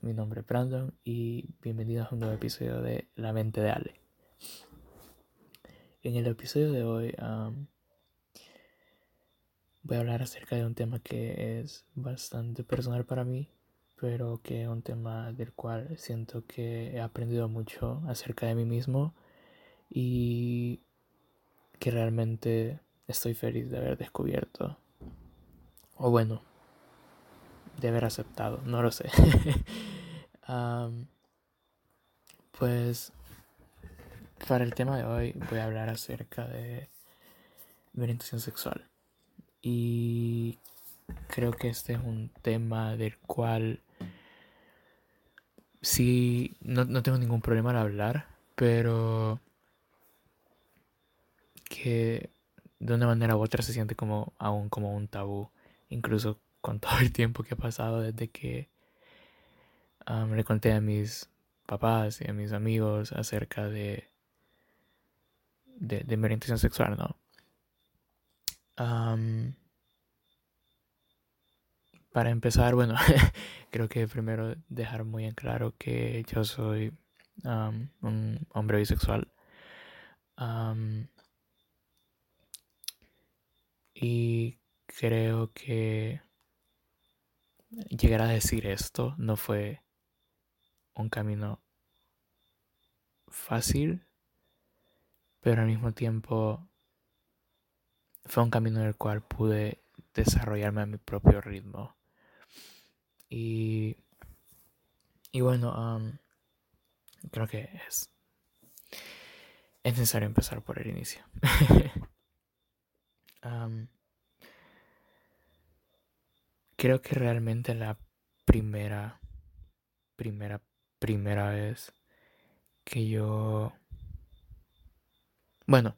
mi nombre es Brandon y bienvenidos a un nuevo episodio de La mente de Ale. En el episodio de hoy voy a hablar acerca de un tema que es bastante personal para mí, pero que es un tema del cual siento que he aprendido mucho acerca de mí mismo y que realmente estoy feliz de haber descubierto. O bueno, de haber aceptado, no lo sé. pues para el tema de hoy voy a hablar acerca de mi orientación sexual. Y creo que este es un tema del cual sí, no, no tengo ningún problema al hablar, pero que de una manera u otra se siente como aún como un tabú, incluso con todo el tiempo que ha pasado desde que le conté a mis papás y a mis amigos acerca de, de, mi orientación sexual, ¿no? para empezar, bueno, creo que primero dejar muy en claro que yo soy un hombre bisexual. y creo que llegar a decir esto no fue un camino fácil, pero al mismo tiempo fue un camino en el cual pude desarrollarme a mi propio ritmo. Y, y bueno, creo que es, es necesario empezar por el inicio. creo que realmente la primera, primera, primera vez que yo... Bueno,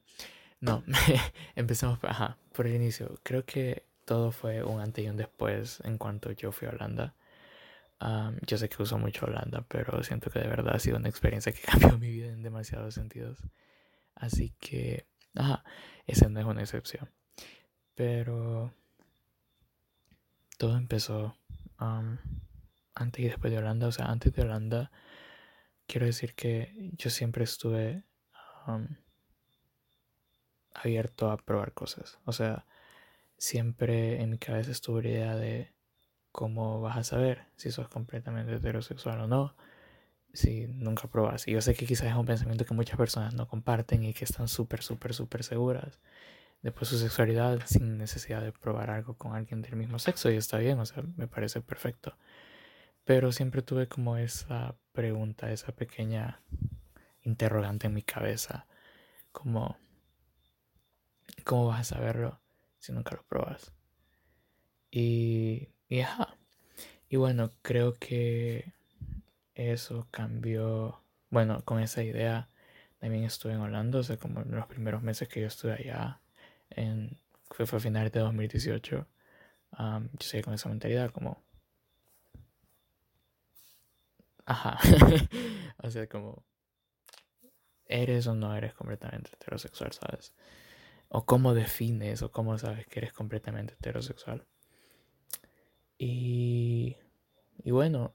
no, empecemos ajá, por el inicio. Creo que todo fue un antes y un después en cuanto yo fui a Holanda. yo sé que uso mucho Holanda, pero siento que de verdad ha sido una experiencia que cambió mi vida en demasiados sentidos. Así que, ajá, esa no es una excepción. Pero todo empezó antes y después de Holanda. O sea, antes de Holanda, quiero decir que yo siempre estuve abierto a probar cosas. O sea, siempre en mi cabeza estuvo la idea de cómo vas a saber si sos completamente heterosexual o no si nunca probas. Y yo sé que quizás es un pensamiento que muchas personas no comparten y que están súper, súper, súper seguras después su sexualidad sin necesidad de probar algo con alguien del mismo sexo y está bien, o sea, me parece perfecto. Pero siempre tuve como esa pregunta, esa pequeña interrogante en mi cabeza, como, ¿cómo vas a saberlo si nunca lo probas? Y, y ajá. Y bueno, creo que eso cambió, bueno, con esa idea también estuve en Holanda, o sea, como en los primeros meses que yo estuve allá, fue, a finales de 2018, yo seguí con esa mentalidad como... Ajá. o sea, como... ¿Eres o no eres completamente heterosexual, sabes? O cómo defines o cómo sabes que eres completamente heterosexual. Y... Y bueno,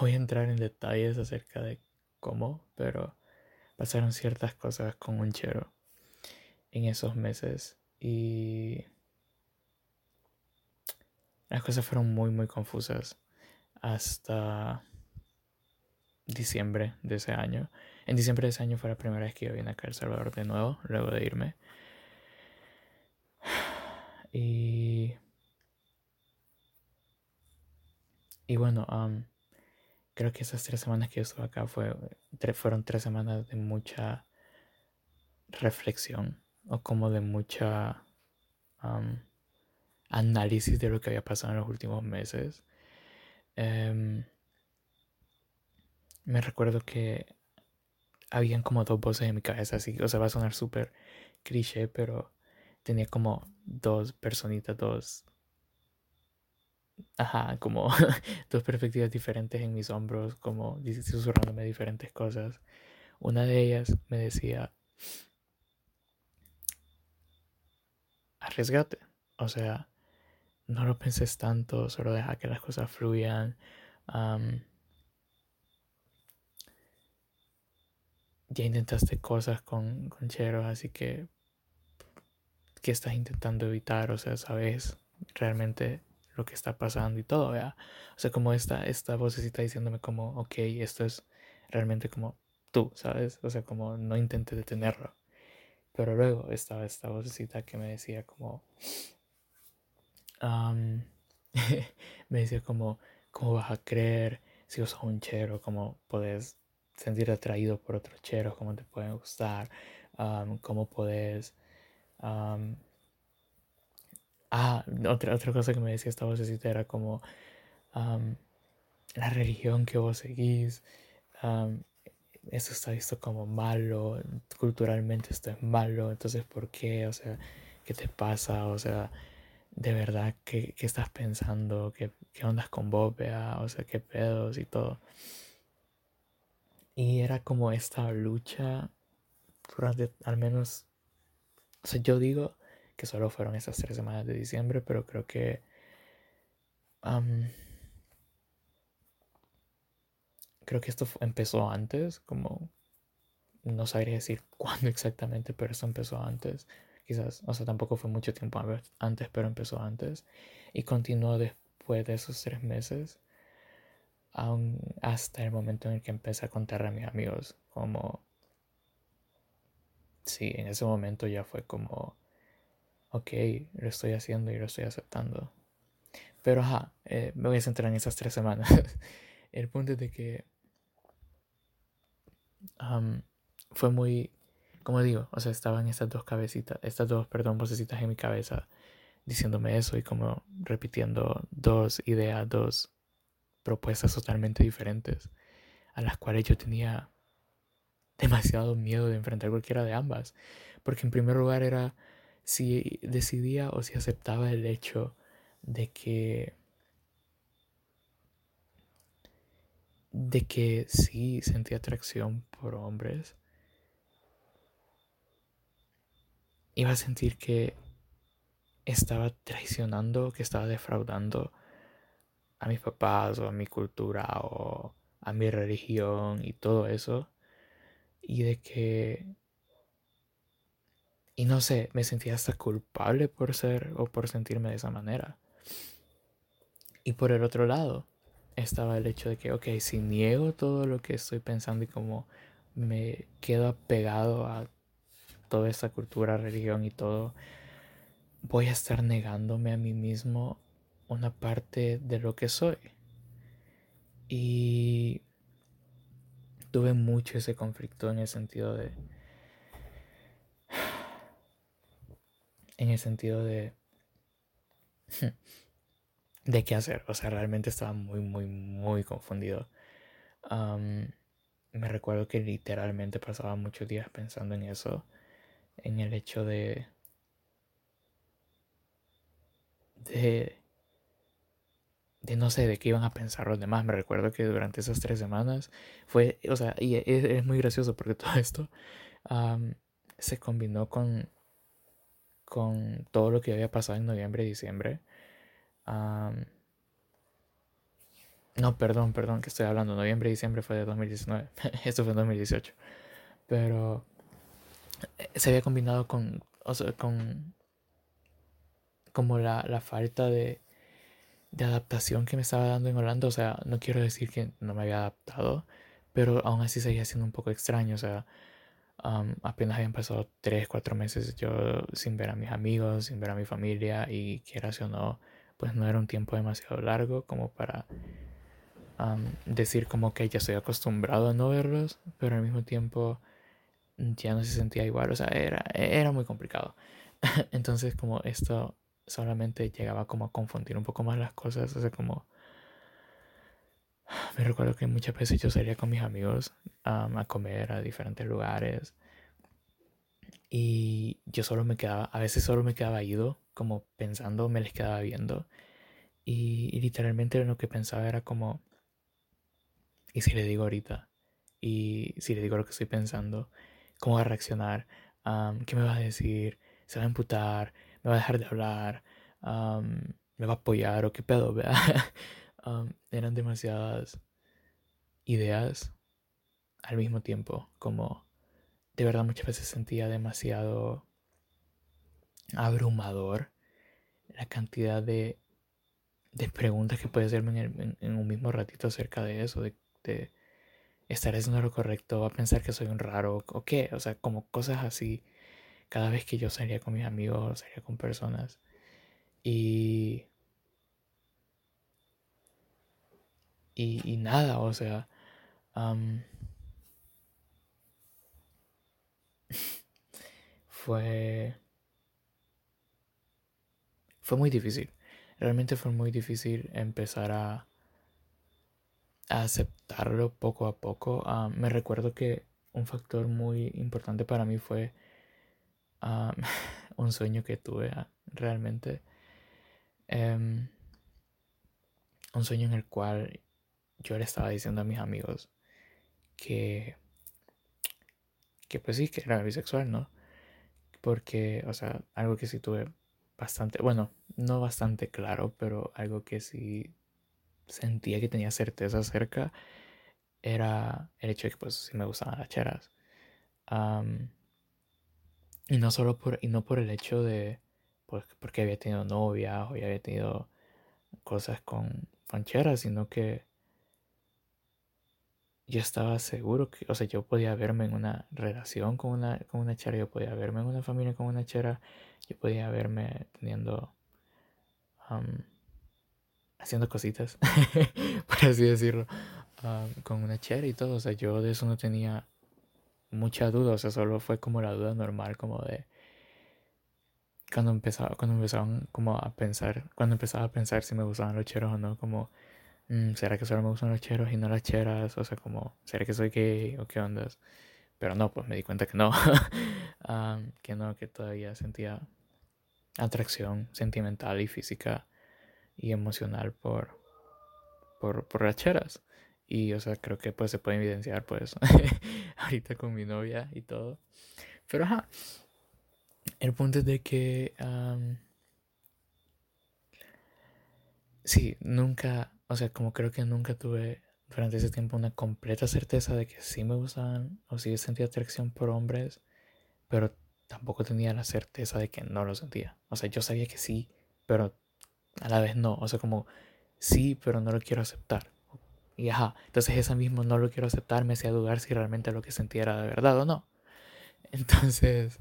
voy a entrar en detalles acerca de cómo, pero pasaron ciertas cosas con un chero en esos meses y las cosas fueron muy muy confusas hasta diciembre de ese año. En diciembre de ese año fue la primera vez que yo vine acá a El Salvador de nuevo, luego de irme. Y, y bueno, creo que esas tres semanas que yo estuve acá fue, fueron tres semanas de mucha reflexión o como de mucha análisis de lo que había pasado en los últimos meses. Em, me recuerdo que habían como dos voces en mi cabeza, así, o sea, va a sonar súper cliché, pero tenía como dos personitas, dos ajá, como dos perspectivas diferentes en mis hombros, como susurrándome diferentes cosas. Una de ellas me decía, arriesgate, o sea, no lo penses tanto, solo deja que las cosas fluyan. ya intentaste cosas con, con Chero, así que ¿qué estás intentando evitar? O sea, sabes realmente lo que está pasando y todo, ¿ya? O sea, como esta, esta vocecita diciéndome como, ok, esto es realmente como tú, ¿sabes? O sea, como no intentes detenerlo. Pero luego estaba esta vocecita que me decía como, me decía como, ¿cómo vas a creer si sos un chero? ¿Cómo puedes sentir atraído por otros cheros? ¿Cómo te pueden gustar? ¿Cómo puedes... ah, otra, otra cosa que me decía esta vocecita era como la religión que vos seguís. eso está visto como malo, culturalmente esto es malo, entonces ¿por qué? O sea, ¿qué te pasa? O sea, de verdad, ¿qué, qué estás pensando? ¿Qué, ¿Qué ondas con vos, O sea, ¿qué pedos y todo? Y era como esta lucha durante al menos, o sea, yo digo que solo fueron esas tres semanas de diciembre, pero creo que... creo que esto empezó antes, como no sabría decir cuándo exactamente, pero eso empezó antes. Quizás, o sea, tampoco fue mucho tiempo antes, pero empezó antes. Y continuó después de esos tres meses hasta el momento en el que empecé a contarle a mis amigos como sí, en ese momento ya fue como ok, lo estoy haciendo y lo estoy aceptando. Pero ajá, eh, me voy a centrar en esas tres semanas. el punto es de que fue muy, como digo, o sea, estaban estas dos cabecitas, estas dos, perdón, vocecitas en mi cabeza diciéndome eso y como repitiendo dos ideas, dos propuestas totalmente diferentes, a las cuales yo tenía demasiado miedo de enfrentar cualquiera de ambas, porque en primer lugar era si decidía o si aceptaba el hecho de que de que sí sentía atracción por hombres iba a sentir que estaba traicionando, que estaba defraudando a mis papás o a mi cultura o a mi religión y todo eso. Y de que... Y no sé, me sentía hasta culpable por ser o por sentirme de esa manera. Y por el otro lado estaba el hecho de que, ok, si niego todo lo que estoy pensando y como me quedo apegado a toda esa cultura, religión y todo, voy a estar negándome a mí mismo una parte de lo que soy. Y tuve mucho ese conflicto en el sentido de... En el sentido de... De qué hacer. O sea, realmente estaba muy, muy, muy confundido. me recuerdo que literalmente pasaba muchos días pensando en eso. En el hecho de... De de no sé de qué iban a pensar los demás. Me recuerdo que durante esas tres semanas fue, o sea, y es, muy gracioso porque todo esto se combinó con, con todo lo que había pasado en noviembre y diciembre. no, perdón, perdón, que estoy hablando. Noviembre y diciembre fue de 2019. Esto fue en 2018. Pero eh, se había combinado con, o sea, con como la, la falta de de adaptación que me estaba dando en Holanda. O sea, no quiero decir que no me había adaptado, pero aún así seguía siendo un poco extraño. O sea, apenas habían pasado 3, 4 meses yo sin ver a mis amigos, sin ver a mi familia y quieras o no, pues no era un tiempo demasiado largo como para decir como que ya estoy acostumbrado a no verlos, pero al mismo tiempo ya no se sentía igual. O sea, era, era muy complicado. Entonces como esto solamente llegaba como a confundir un poco más las cosas, o sea, como... Me recuerdo que muchas veces yo salía con mis amigos a comer a diferentes lugares y yo solo me quedaba, a veces solo me quedaba ido, como pensando, me les quedaba viendo y, literalmente lo que pensaba era como, ¿y si le digo ahorita? Y si le digo lo que estoy pensando, ¿cómo va a reaccionar? ¿Qué me va a decir? ¿Se va a emputar? me va a dejar de hablar, me me va a apoyar o qué pedo, ¿verdad? Eran demasiadas ideas al mismo tiempo, como de verdad muchas veces sentía demasiado abrumador la cantidad de, de preguntas que puede hacerme en, un mismo ratito acerca de eso, de, de estar haciendo lo correcto, va a pensar que soy un raro o qué, o sea, como cosas así. Cada vez que yo salía con mis amigos, salía con personas. Y y, nada, o sea, fue, fue muy difícil. Realmente fue muy difícil empezar a, a aceptarlo poco a poco. me recuerdo que un factor muy importante para mí fue un sueño que tuve ah, realmente. Em, un sueño en el cual yo le estaba diciendo a mis amigos que, que pues sí, que era bisexual, ¿no? Porque, o sea, algo que sí tuve bastante, bueno, no bastante claro, pero algo que sí sentía que tenía certeza acerca era el hecho de que pues sí me gustaban las cheras. y no solo por, y no por el hecho de, pues, porque había tenido novia o ya había tenido cosas con, con cheras, sino que yo estaba seguro que, o sea, yo podía verme en una relación con una, con una chera, yo podía verme en una familia con una chera, yo podía verme teniendo, haciendo cositas, por así decirlo, con una chera y todo, o sea, yo de eso no tenía mucha duda, o sea, solo fue como la duda normal, como de cuando empezaba, cuando empezaban como a pensar, cuando empezaba a pensar si me gustaban los cheros o no, como ¿será que solo me gustan los cheros y no las cheras? O sea, como, ¿será que soy gay o qué ondas? Pero no, pues me di cuenta que no. que no, que todavía sentía atracción sentimental y física y emocional por, por, por las cheras. Y, o sea, creo que pues se puede evidenciar pues ahorita con mi novia y todo. Pero ajá, el punto es de que... sí, nunca o sea, como creo que nunca tuve durante ese tiempo una completa certeza de que sí me gustaban o sí sentía atracción por hombres, pero tampoco tenía la certeza de que no lo sentía. O sea, yo sabía que sí, pero a la vez no. O sea, como sí, pero no lo quiero aceptar. Y ajá, entonces esa mismo no lo quiero aceptar me hacía dudar si realmente lo que sentía era de verdad o no. Entonces,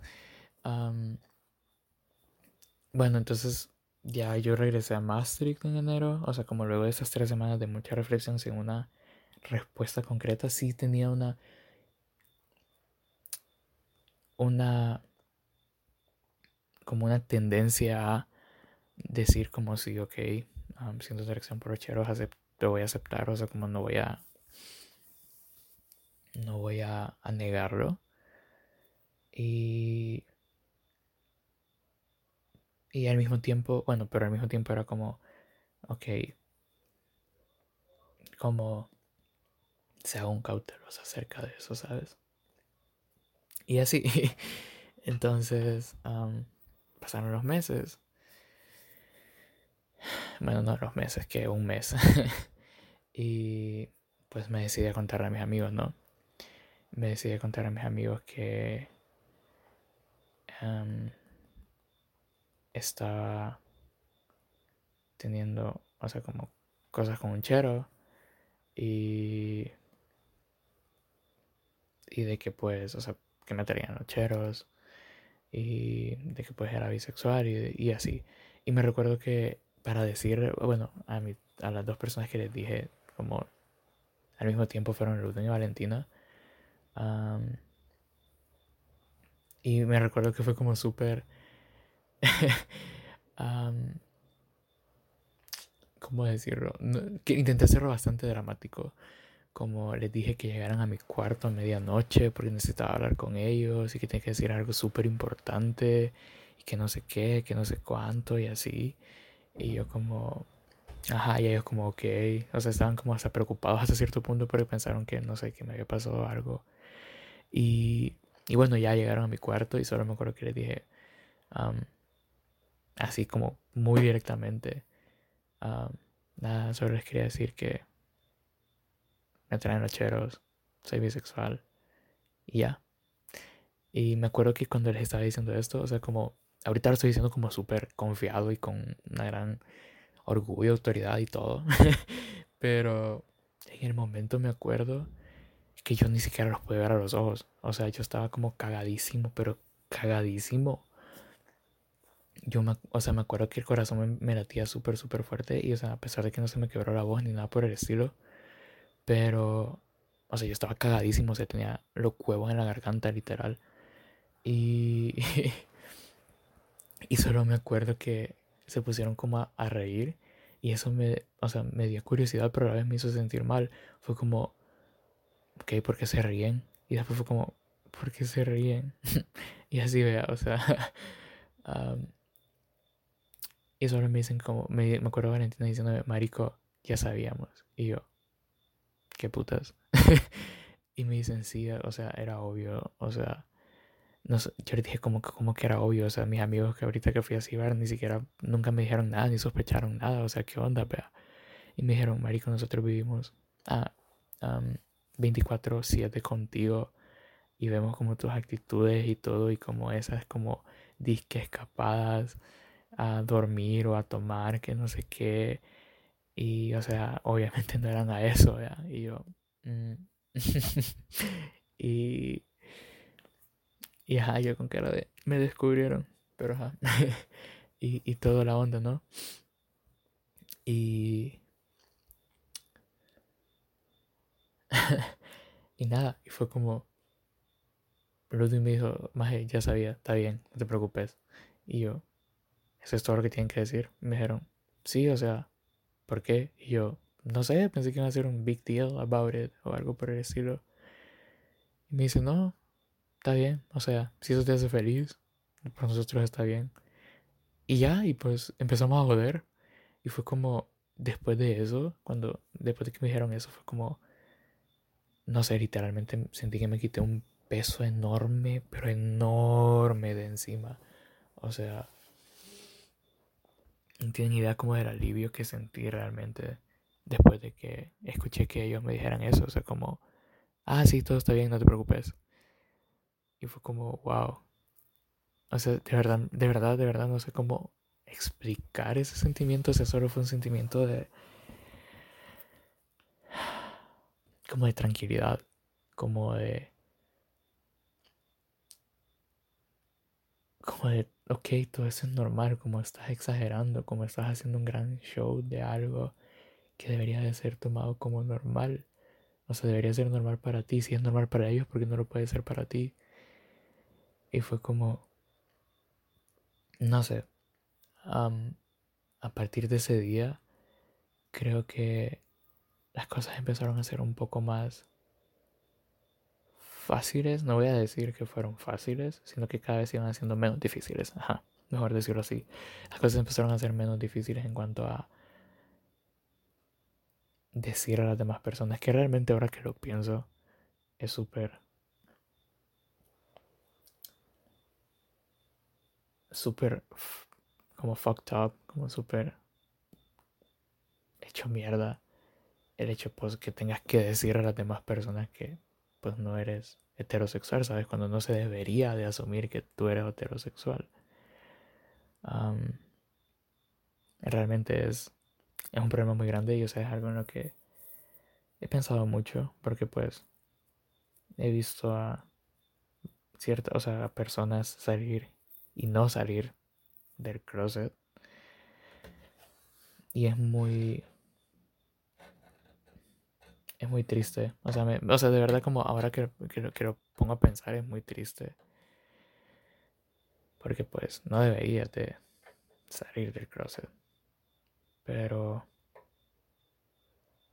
bueno, entonces ya yo regresé a Maastricht en enero, o sea, como luego de esas tres semanas de mucha reflexión sin una respuesta concreta, sí tenía una una como una tendencia a decir como si, ok, um, siento atracción por cheros, lo voy a aceptar, o sea, como no voy a no voy a negarlo. Y y al mismo tiempo, bueno, pero al mismo tiempo era como, ok, como se haga un cauteloso acerca de eso, ¿sabes? Y así, entonces pasaron los meses. Bueno, no los meses, que un mes. y pues me decidí a contarle a mis amigos, ¿no? Me decidí a contar a mis amigos que estaba teniendo, o sea, como cosas con un chero y y de que pues, o sea, que me traían los cheros y de que pues era bisexual y, y así. Y me recuerdo que para decir, bueno, a, mi, a las dos personas que les dije, como al mismo tiempo fueron Luz y Valentina. y me recuerdo que fue como súper ¿Cómo decirlo? que intenté hacerlo bastante dramático. Como les dije que llegaran a mi cuarto a medianoche porque necesitaba hablar con ellos y que tenía que decir algo súper importante y que no sé qué, que no sé cuánto y así. Y yo como, ajá, y ellos como, ok. O sea, estaban como hasta preocupados hasta cierto punto porque pensaron que no sé, que me había pasado algo. Y, y bueno, ya llegaron a mi cuarto y solo me acuerdo que les dije, así como muy directamente nada, solo les quería decir que me traen cheros, soy bisexual y ya. Y me acuerdo que cuando les estaba diciendo esto, o sea, como ahorita lo estoy diciendo como súper confiado y con una gran orgullo, autoridad y todo. Pero en el momento me acuerdo que yo ni siquiera los pude ver a los ojos. O sea, yo estaba como cagadísimo, pero cagadísimo. Yo me, o sea, me acuerdo que el corazón me, latía súper, súper fuerte. Y, o sea, a pesar de que no se me quebró la voz ni nada por el estilo. Pero, o sea, yo estaba cagadísimo. O sea, tenía los huevos en la garganta, literal. Y, y solo me acuerdo que se pusieron como a, reír. Y eso me, o sea, me dio curiosidad, pero a la vez me hizo sentir mal. Fue como, ok, ¿por qué se ríen? Y después fue como, ¿por qué se ríen? y así vea, o sea. y solo me dicen como, me, me acuerdo Valentina diciendo, Marico, ya sabíamos. Y yo, ¿qué putas? y me dicen, sí, o sea, era obvio, o sea, no sé, yo les dije como, como que era obvio, o sea, mis amigos que ahorita que fui a Cibar ni siquiera, nunca me dijeron nada, ni sospecharon nada, o sea, ¿qué onda, vea? Y me dijeron, Marico, nosotros vivimos a 24/7 contigo y vemos como tus actitudes y todo y como esas como disque escapadas a dormir o a tomar, que no sé qué. Y, o sea, obviamente no eran a eso, ¿ya? Y yo... Mm". y... Y ajá, yo con cara de... Me descubrieron, pero ajá. y, y toda la onda, ¿no? Y... y nada, y fue como... Ludwig me dijo, Maje, ya sabía, está bien, no te preocupes. Y yo, ¿eso es todo lo que tienen que decir? Me dijeron, sí, o sea, ¿por qué? Y yo, no sé, pensé que iban a hacer un big deal about it o algo por el estilo. Y me dice, no, está bien, o sea, si eso te hace feliz, por nosotros está bien. Y ya, y pues empezamos a joder. Y fue como, después de eso, cuando, después de que me dijeron eso, fue como, no sé, literalmente sentí que me quité un peso enorme, pero enorme de encima. O sea, no tienen idea como del alivio que sentí realmente después de que escuché que ellos me dijeran eso. O sea, como, ah, sí, todo está bien, no te preocupes. Y fue como, wow. O sea, de verdad, de verdad, de verdad, no sé cómo explicar ese sentimiento. O solo fue un sentimiento de como de tranquilidad, como de... Como de, ok, todo eso es normal, como estás exagerando, como estás haciendo un gran show de algo que debería de ser tomado como normal. O sea, debería ser normal para ti. Si es normal para ellos, porque no lo puede ser para ti? Y fue como, no sé, a partir de ese día, creo que las cosas empezaron a ser un poco más fáciles. No voy a decir que fueron fáciles, sino que cada vez iban siendo menos difíciles. Ajá, mejor decirlo así. Las cosas empezaron a ser menos difíciles en cuanto a decir a las demás personas que realmente ahora que lo pienso es súper súper como fucked up, como súper hecho mierda el hecho pues que tengas que decir a las demás personas que pues no eres heterosexual, ¿sabes? Cuando no se debería de asumir que tú eres heterosexual. realmente es, es un problema muy grande y o sea, es algo en lo que he pensado mucho porque pues he visto a ciertas, o sea, a personas salir y no salir del closet. Y es muy es muy triste. O sea, o sea, de verdad como ahora que, que, lo pongo a pensar es muy triste. Porque pues no debería de salir del closet. Pero...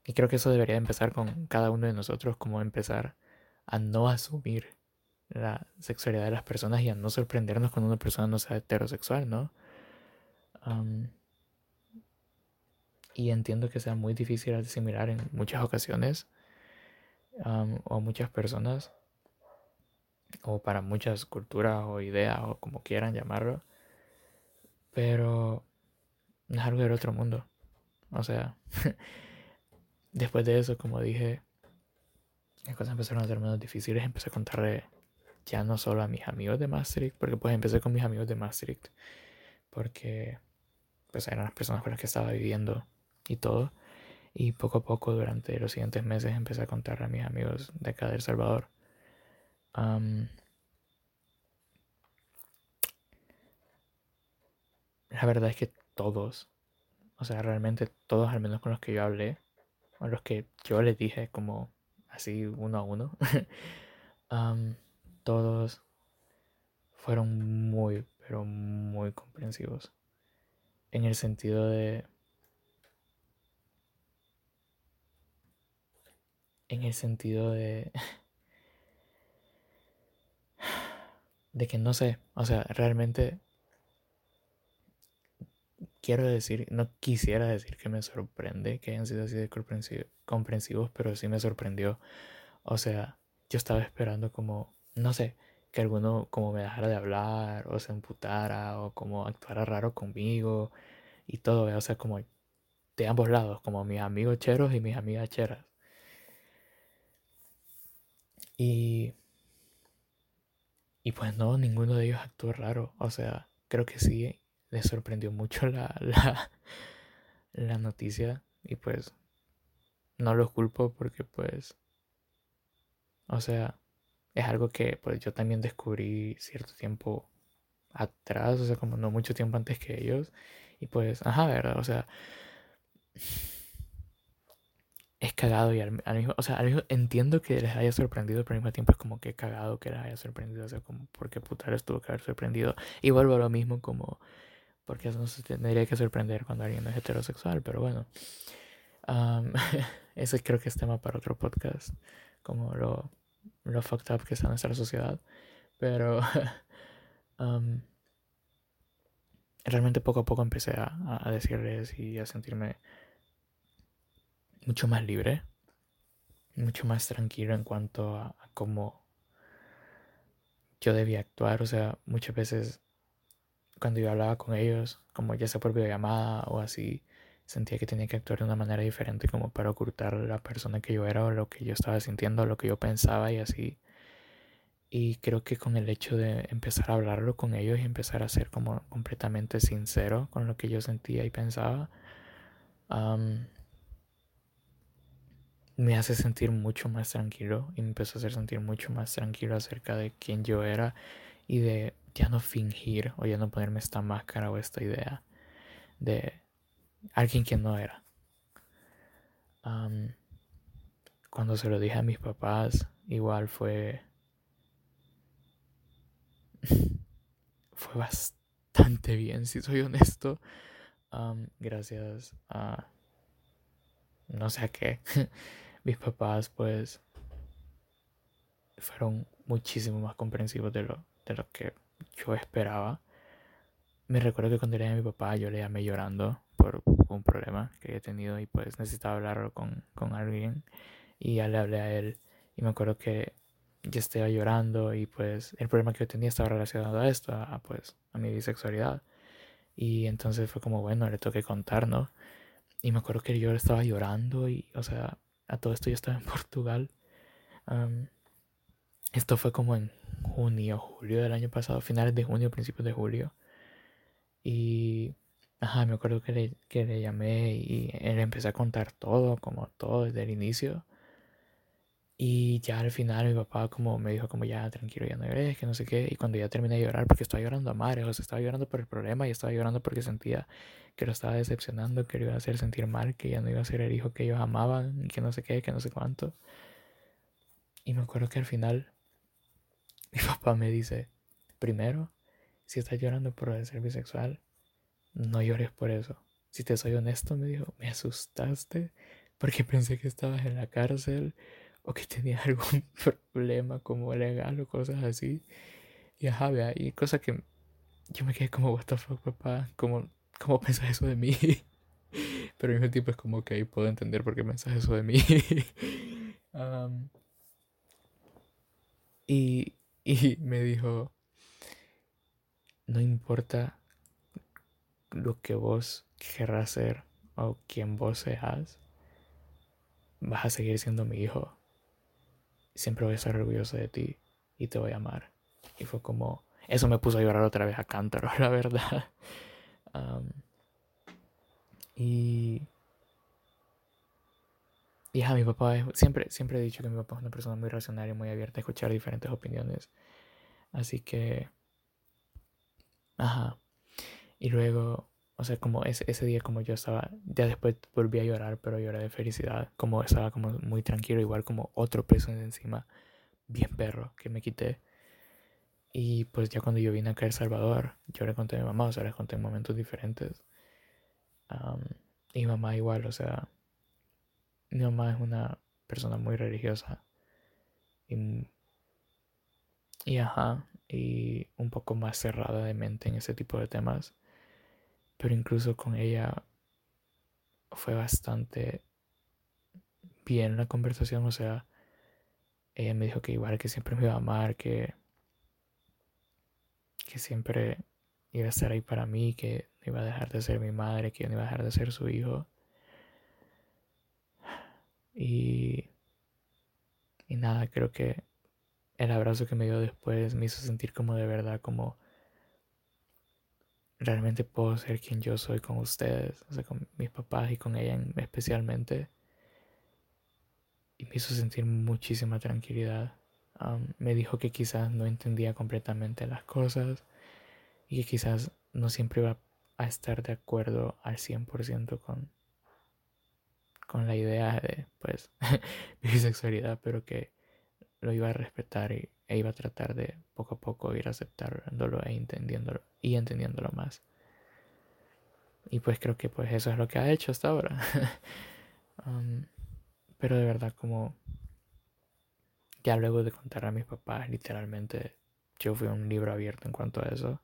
Y creo que eso debería empezar con cada uno de nosotros, como empezar a no asumir la sexualidad de las personas y a no sorprendernos cuando una persona no sea heterosexual, ¿no? Y entiendo que sea muy difícil asimilar en muchas ocasiones o a muchas personas o para muchas culturas o ideas o como quieran llamarlo pero es algo del otro mundo O sea, después de eso, como dije, las cosas empezaron a ser menos difíciles. Empecé a contarle ya no solo a mis amigos de Maastricht, porque pues empecé con mis amigos de Maastricht, porque pues eran las personas con las que estaba viviendo y todo. Y poco a poco durante los siguientes meses empecé a contarle a mis amigos de acá de El Salvador. la verdad es que todos, o sea, realmente todos, al menos con los que yo hablé, o los que yo les dije como así uno a uno, todos fueron muy, pero muy comprensivos. En el sentido de... En el sentido de... De que no sé, o sea, realmente quiero decir, no quisiera decir que me sorprende que hayan sido así de comprensivos, pero sí me sorprendió. O sea, yo estaba esperando como, no sé, que alguno como me dejara de hablar o se emputara o como actuara raro conmigo y todo, o sea, como de ambos lados, como mis amigos cheros y mis amigas cheras. Y, y pues no, ninguno de ellos actuó raro, o sea, creo que sí les sorprendió mucho la, la, la noticia y pues no los culpo porque pues, o sea, es algo que pues yo también descubrí cierto tiempo atrás, o sea, como no mucho tiempo antes que ellos. Y pues, ajá, ¿verdad? O sea, cagado y al, mismo, o sea, entiendo que les haya sorprendido, pero al mismo tiempo es como que cagado que les haya sorprendido, o sea, como porque puta les tuvo que haber sorprendido. Y vuelvo a lo mismo como porque eso no se tendría que sorprender cuando alguien es heterosexual, pero bueno. ese creo que es tema para otro podcast, como lo, lo fucked up que está nuestra sociedad. Pero realmente poco a poco empecé a, decirles y a sentirme mucho más libre, mucho más tranquilo en cuanto a, cómo yo debía actuar. O sea, muchas veces cuando yo hablaba con ellos, como ya sea por videollamada o así, sentía que tenía que actuar de una manera diferente como para ocultar la persona que yo era o lo que yo estaba sintiendo, lo que yo pensaba y así. Y creo que con el hecho de empezar a hablarlo con ellos y empezar a ser como completamente sincero con lo que yo sentía y pensaba, me hace sentir mucho más tranquilo y me empezó a hacer sentir mucho más tranquilo acerca de quién yo era y de ya no fingir o ya no ponerme esta máscara o esta idea de alguien que no era. cuando se lo dije a mis papás, igual fue. fue bastante bien, si soy honesto. gracias a. No sé a qué. mis papás, pues. fueron muchísimo más comprensivos de lo, de lo que yo esperaba. Me recuerdo que cuando era a mi papá yo le llamé llorando por un problema que había tenido y pues necesitaba hablarlo con, con alguien y ya le hablé a él y me acuerdo que yo estaba llorando y pues el problema que yo tenía estaba relacionado a esto, a pues a mi bisexualidad y entonces fue como bueno, le toqué contar, ¿no? Y me acuerdo que yo estaba llorando y o sea, a todo esto yo estaba en Portugal. esto fue como en junio, julio del año pasado, finales de junio, principios de julio. Y, ajá, me acuerdo que le, que le llamé y él empecé a contar todo, como todo desde el inicio. Y ya al final mi papá como me dijo como ya tranquilo, ya no llores, que no sé qué. Y cuando ya terminé de llorar, porque estaba llorando a mares, o sea, estaba llorando por el problema y estaba llorando porque sentía que lo estaba decepcionando, que lo iba a hacer sentir mal, que ya no iba a ser el hijo que ellos amaban, que no sé qué, que no sé cuánto. Y me acuerdo que al final mi papá me dice, primero, si estás llorando por ser bisexual, no llores por eso. Si te soy honesto, me dijo, me asustaste porque pensé que estabas en la cárcel o que tenías algún problema como legal o cosas así. Y ajá, vea, y cosas que yo me quedé como, what the fuck, papá, ¿cómo, cómo pensas eso de mí? Pero al mismo tiempo es como que puedo entender por qué pensas eso de mí. y y me dijo, no importa lo que vos querrás hacer o quien vos seas, vas a seguir siendo mi hijo. Siempre voy a estar orgulloso de ti y te voy a amar. Y fue como, eso me puso a llorar otra vez a cántaro, la verdad. y y a mi papá siempre, siempre he dicho que mi papá es una persona muy racional y muy abierta a escuchar diferentes opiniones. Así que, ajá. Y luego, o sea, como ese, ese día como yo estaba, ya después volví a llorar, pero lloré de felicidad, como estaba como muy tranquilo, igual como otro peso encima, bien perro, que me quité. Y pues ya cuando yo vine acá a El Salvador, yo le conté a mi mamá, o sea, le conté en momentos diferentes. y mamá igual, o sea, mi mamá es una persona muy religiosa. Y, y ajá, y un poco más cerrada de mente en ese tipo de temas. Pero incluso con ella fue bastante bien la conversación. O sea, ella me dijo que igual que siempre me iba a amar, que, que siempre iba a estar ahí para mí, que no iba a dejar de ser mi madre, que no iba a dejar de ser su hijo. Y, y nada, creo que el abrazo que me dio después me hizo sentir como de verdad, como realmente puedo ser quien yo soy con ustedes, o sea, con mis papás y con ella especialmente. Y me hizo sentir muchísima tranquilidad. me dijo que quizás no entendía completamente las cosas y que quizás no siempre iba a estar de acuerdo al 100% con, con la idea de pues bisexualidad, pero que lo iba a respetar y, e iba a tratar de poco a poco ir aceptándolo e entendiéndolo y entendiéndolo más. Y pues creo que pues eso es lo que ha hecho hasta ahora. Um, pero de verdad como ya luego de contar a mis papás, literalmente yo fui un libro abierto en cuanto a eso.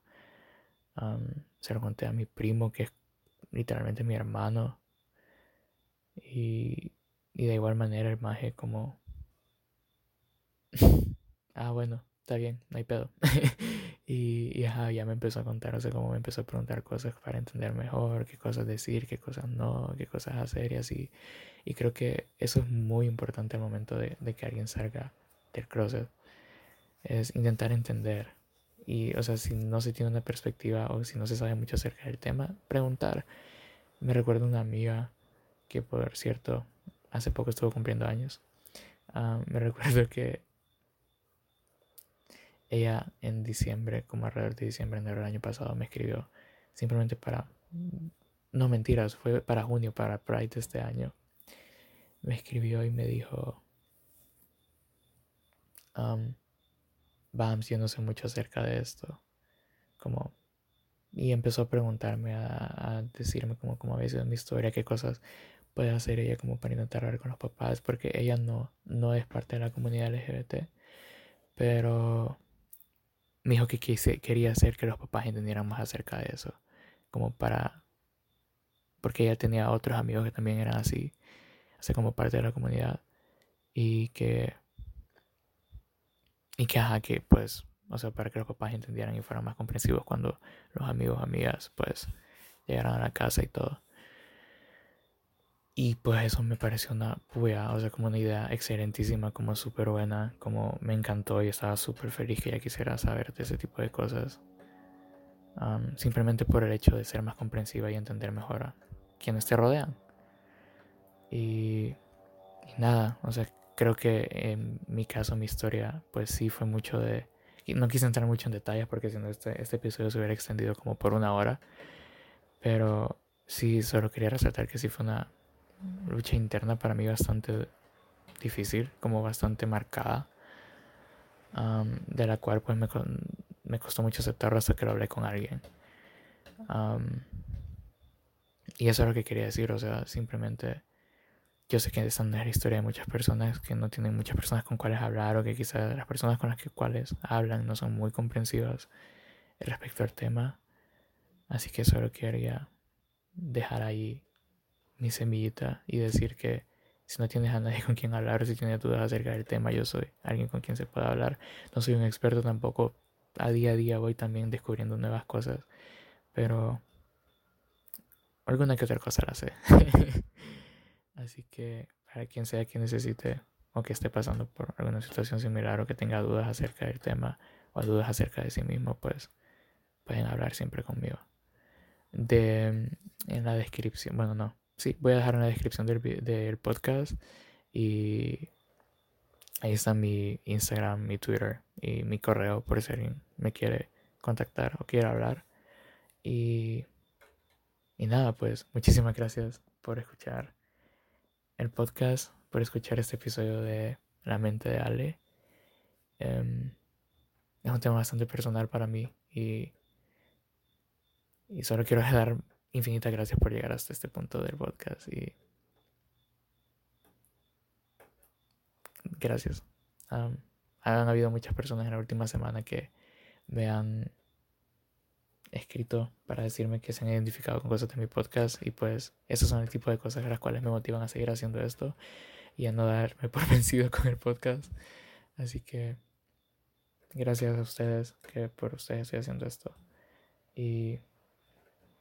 Um, se lo conté a mi primo, que es literalmente mi hermano. Y, y de igual manera el maje como... ah, bueno, está bien, no hay pedo. y, ya me empezó a contar, o sea, como me empezó a preguntar cosas para entender mejor, qué cosas decir, qué cosas no, qué cosas hacer y así. Y creo que eso es muy importante al momento de, de que alguien salga del closet. Es intentar entender. Y, o sea, si no se tiene una perspectiva o si no se sabe mucho acerca del tema, preguntar. Me recuerdo una amiga que por cierto hace poco estuvo cumpliendo años. Ah, me recuerdo que ella en diciembre, como alrededor de diciembre del año pasado, me escribió simplemente para... No mentiras, fue para junio, para Pride de este año. Me escribió y me dijo... Um, Bams, yo no sé mucho acerca de esto. Como... Y empezó a preguntarme, a, decirme como cómo había sido mi historia, qué cosas puede hacer ella como para intentar hablar con los papás, porque ella no, no es parte de la comunidad LGBT, pero me dijo que quería hacer que los papás entendieran más acerca de eso, como para, porque ella tenía otros amigos que también eran así, así como parte de la comunidad, y que, y que, ajá, que pues, o sea, para que los papás entendieran y fueran más comprensivos cuando los amigos, amigas, pues, llegaran a la casa y todo. Y pues eso me pareció una puya, o sea, como una idea excelentísima, como súper buena, como me encantó y estaba súper feliz que ella quisiera saber de ese tipo de cosas. simplemente por el hecho de ser más comprensiva y entender mejor a quienes te rodean. Y, y nada, o sea, creo que en mi caso, mi historia, pues sí fue mucho de... No quise entrar mucho en detalles porque si no este, este episodio se hubiera extendido como por una hora. Pero sí, solo quería resaltar que sí fue una lucha interna para mí bastante difícil, como bastante marcada, de la cual pues me, me, costó mucho aceptarlo hasta que lo hablé con alguien. y eso es lo que quería decir, o sea, simplemente yo sé que esta no es la historia de muchas personas, que no tienen muchas personas con cuales hablar o que quizás las personas con las que cuales hablan no son muy comprensivas respecto al tema. Así que solo quería dejar ahí mi semillita y decir que si no tienes a nadie con quien hablar, si tienes dudas acerca del tema, yo soy alguien con quien se pueda hablar. No soy un experto tampoco. A día a día voy también descubriendo nuevas cosas. Pero alguna que otra cosa la sé. Así que para quien sea que necesite o que esté pasando por alguna situación similar o que tenga dudas acerca del tema o dudas acerca de sí mismo, pues pueden hablar siempre conmigo. De, en la descripción, bueno, no, sí, voy a dejar en la descripción del, del podcast y ahí está mi Instagram, mi Twitter y mi correo por si alguien me quiere contactar o quiere hablar. Y, y nada, pues muchísimas gracias por escuchar el podcast, por escuchar este episodio de La mente de Ale. Em, es un tema bastante personal para mí y, y solo quiero dar infinitas gracias por llegar hasta este punto del podcast y gracias. han habido muchas personas en la última semana que me han escrito para decirme que se han identificado con cosas de mi podcast y pues esos son el tipo de cosas las cuales me motivan a seguir haciendo esto y a no darme por vencido con el podcast. Así que gracias a ustedes que por ustedes estoy haciendo esto y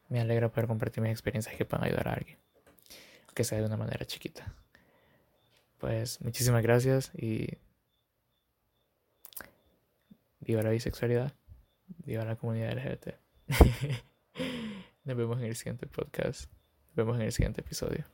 me alegra poder compartir mis experiencias que puedan ayudar a alguien, aunque sea de una manera chiquita. Pues muchísimas gracias y viva la bisexualidad, viva la comunidad LGBT. Nos vemos en el siguiente podcast. Nos vemos en el siguiente episodio.